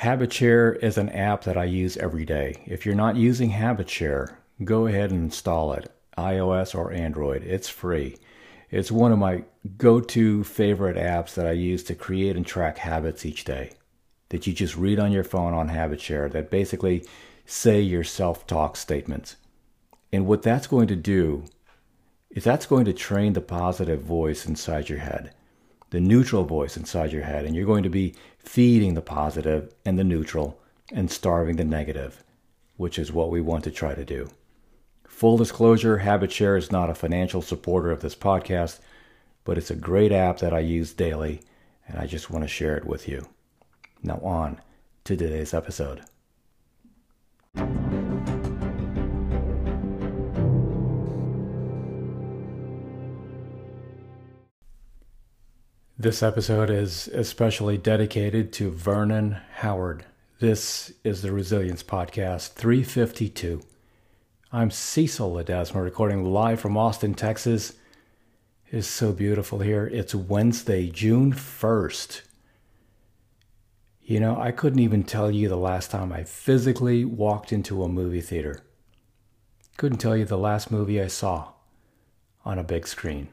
HabitShare is an app that I use every day. If you're not using HabitShare, go ahead and install it, iOS or Android. It's free. It's one of my go to favorite apps that I use to create and track habits each day that you just read on your phone on HabitShare that basically say your self talk statements. And what that's going to do is that's going to train the positive voice inside your head, the neutral voice inside your head, and you're going to be feeding the positive and the neutral and starving the negative, which is what we want to try to do. Full disclosure HabitShare is not a financial supporter of this podcast, but it's a great app that I use daily, and I just want to share it with you. Now, on to today's episode. This episode is especially dedicated to Vernon Howard. This is the Resilience Podcast 352. I'm Cecil Ledesma, recording live from Austin, Texas. It's so beautiful here. It's Wednesday, June 1st. You know, I couldn't even tell you the last time I physically walked into a movie theater. Couldn't tell you the last movie I saw on a big screen.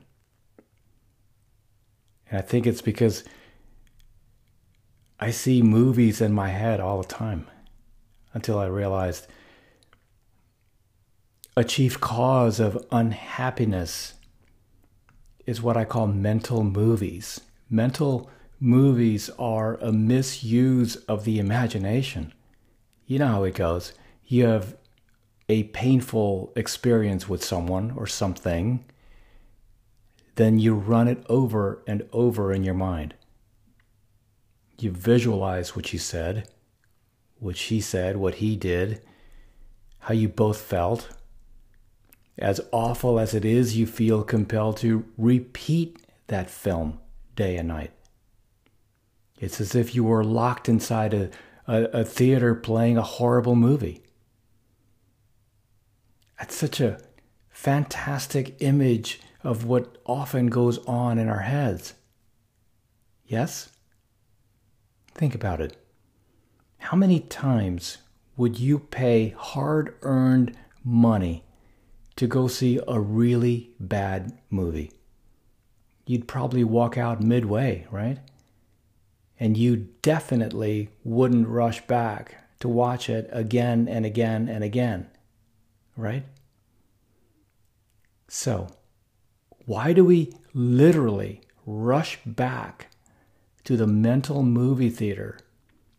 And I think it's because I see movies in my head all the time until I realized a chief cause of unhappiness is what I call mental movies. Mental movies are a misuse of the imagination. You know how it goes. You have a painful experience with someone or something then you run it over and over in your mind. You visualize what you said, what she said, what he did, how you both felt. As awful as it is, you feel compelled to repeat that film day and night. It's as if you were locked inside a, a, a theater playing a horrible movie. That's such a fantastic image of what often goes on in our heads. Yes? Think about it. How many times would you pay hard earned money to go see a really bad movie? You'd probably walk out midway, right? And you definitely wouldn't rush back to watch it again and again and again, right? So, why do we literally rush back to the mental movie theater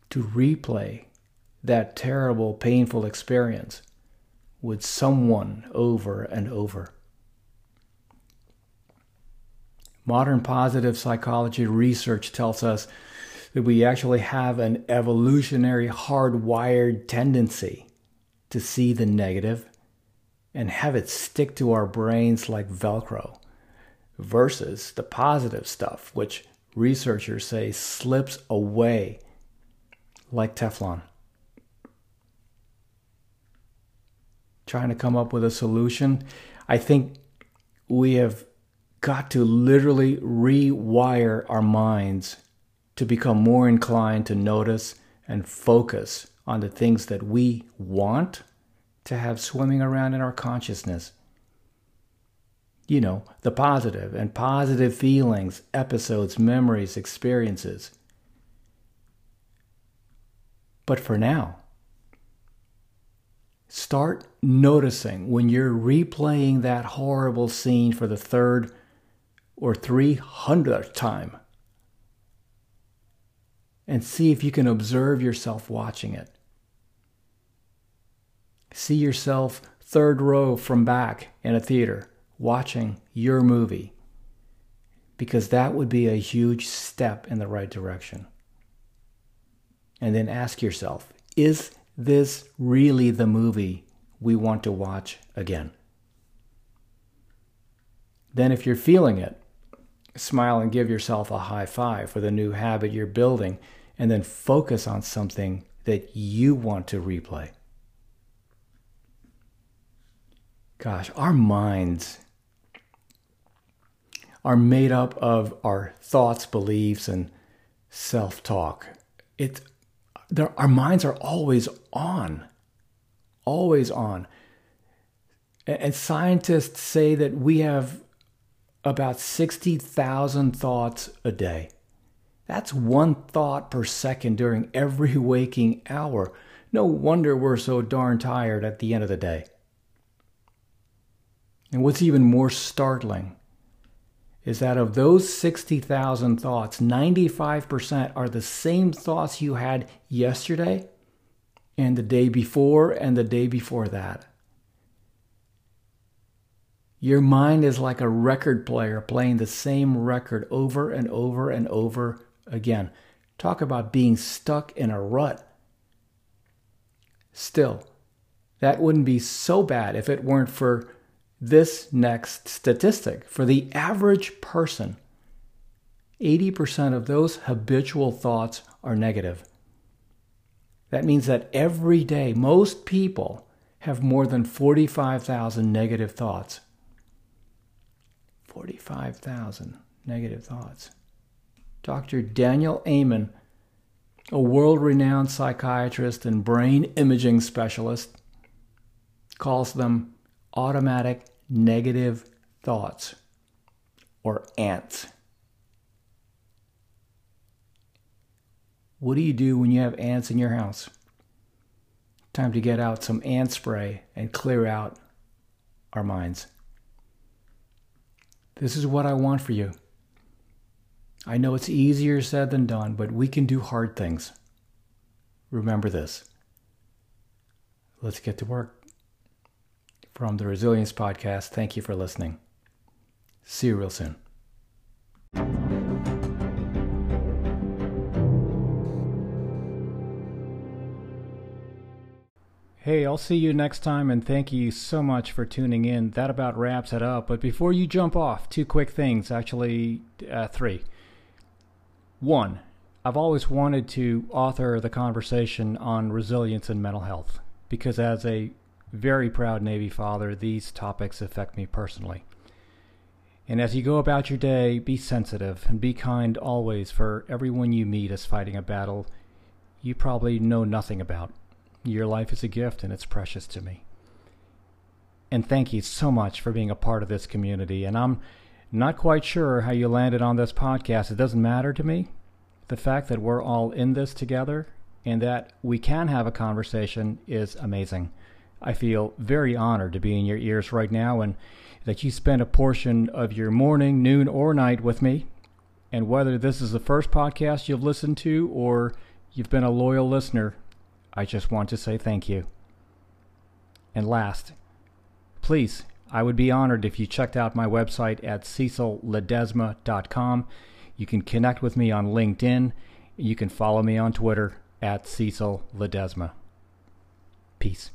to replay that terrible, painful experience with someone over and over? Modern positive psychology research tells us that we actually have an evolutionary hardwired tendency to see the negative and have it stick to our brains like Velcro versus the positive stuff, which researchers say slips away like Teflon. Trying to come up with a solution. I think we have got to literally rewire our minds to become more inclined to notice and focus on the things that we want to have swimming around in our consciousness you know, the positive and positive feelings, episodes, memories, experiences. But for now, start noticing when you're replaying that horrible scene for the third or 300th time and see if you can observe yourself watching it. See yourself third row from back in a theater watching your movie because that would be a huge step in the right direction. And then ask yourself is this really the movie we want to watch again? Then, if you're feeling it, smile and give yourself a high five for the new habit you're building, and then focus on something that you want to replay. Gosh, our minds are made up of our thoughts, beliefs, and self talk. Our minds are always on, always on. And scientists say that we have about 60,000 thoughts a day. That's one thought per second during every waking hour. No wonder we're so darn tired at the end of the day. And what's even more startling is that of those 60,000 thoughts, 95% are the same thoughts you had yesterday and the day before and the day before that. Your mind is like a record player playing the same record over and over and over again. Talk about being stuck in a rut. Still, that wouldn't be so bad if it weren't for this next statistic. For the average person, 80% of those habitual thoughts are negative. That means that every day, most people have more than 45,000 negative thoughts. 45,000 negative thoughts. Dr. Daniel Amen, a world renowned psychiatrist and brain imaging specialist, calls them automatic negative thoughts or ants. What do you do when you have ants in your house? Time to get out some ant spray and clear out our minds. This is what I want for you. I know it's easier said than done, but we can do hard things. Remember this. Let's get to work. From the Resilience Podcast, thank you for listening. See you real soon. Hey, I'll see you next time, and thank you so much for tuning in. That about wraps it up. But before you jump off, two quick things actually, uh, three. One, I've always wanted to author the conversation on resilience and mental health because, as a very proud Navy father, these topics affect me personally. And as you go about your day, be sensitive and be kind always, for everyone you meet is fighting a battle you probably know nothing about. Your life is a gift and it's precious to me. And thank you so much for being a part of this community. And I'm not quite sure how you landed on this podcast. It doesn't matter to me. The fact that we're all in this together and that we can have a conversation is amazing. I feel very honored to be in your ears right now and that you spend a portion of your morning, noon, or night with me. And whether this is the first podcast you've listened to or you've been a loyal listener, I just want to say thank you. And last, please, I would be honored if you checked out my website at cecilledesma.com. You can connect with me on LinkedIn. You can follow me on Twitter at Cecil Ledesma. Peace.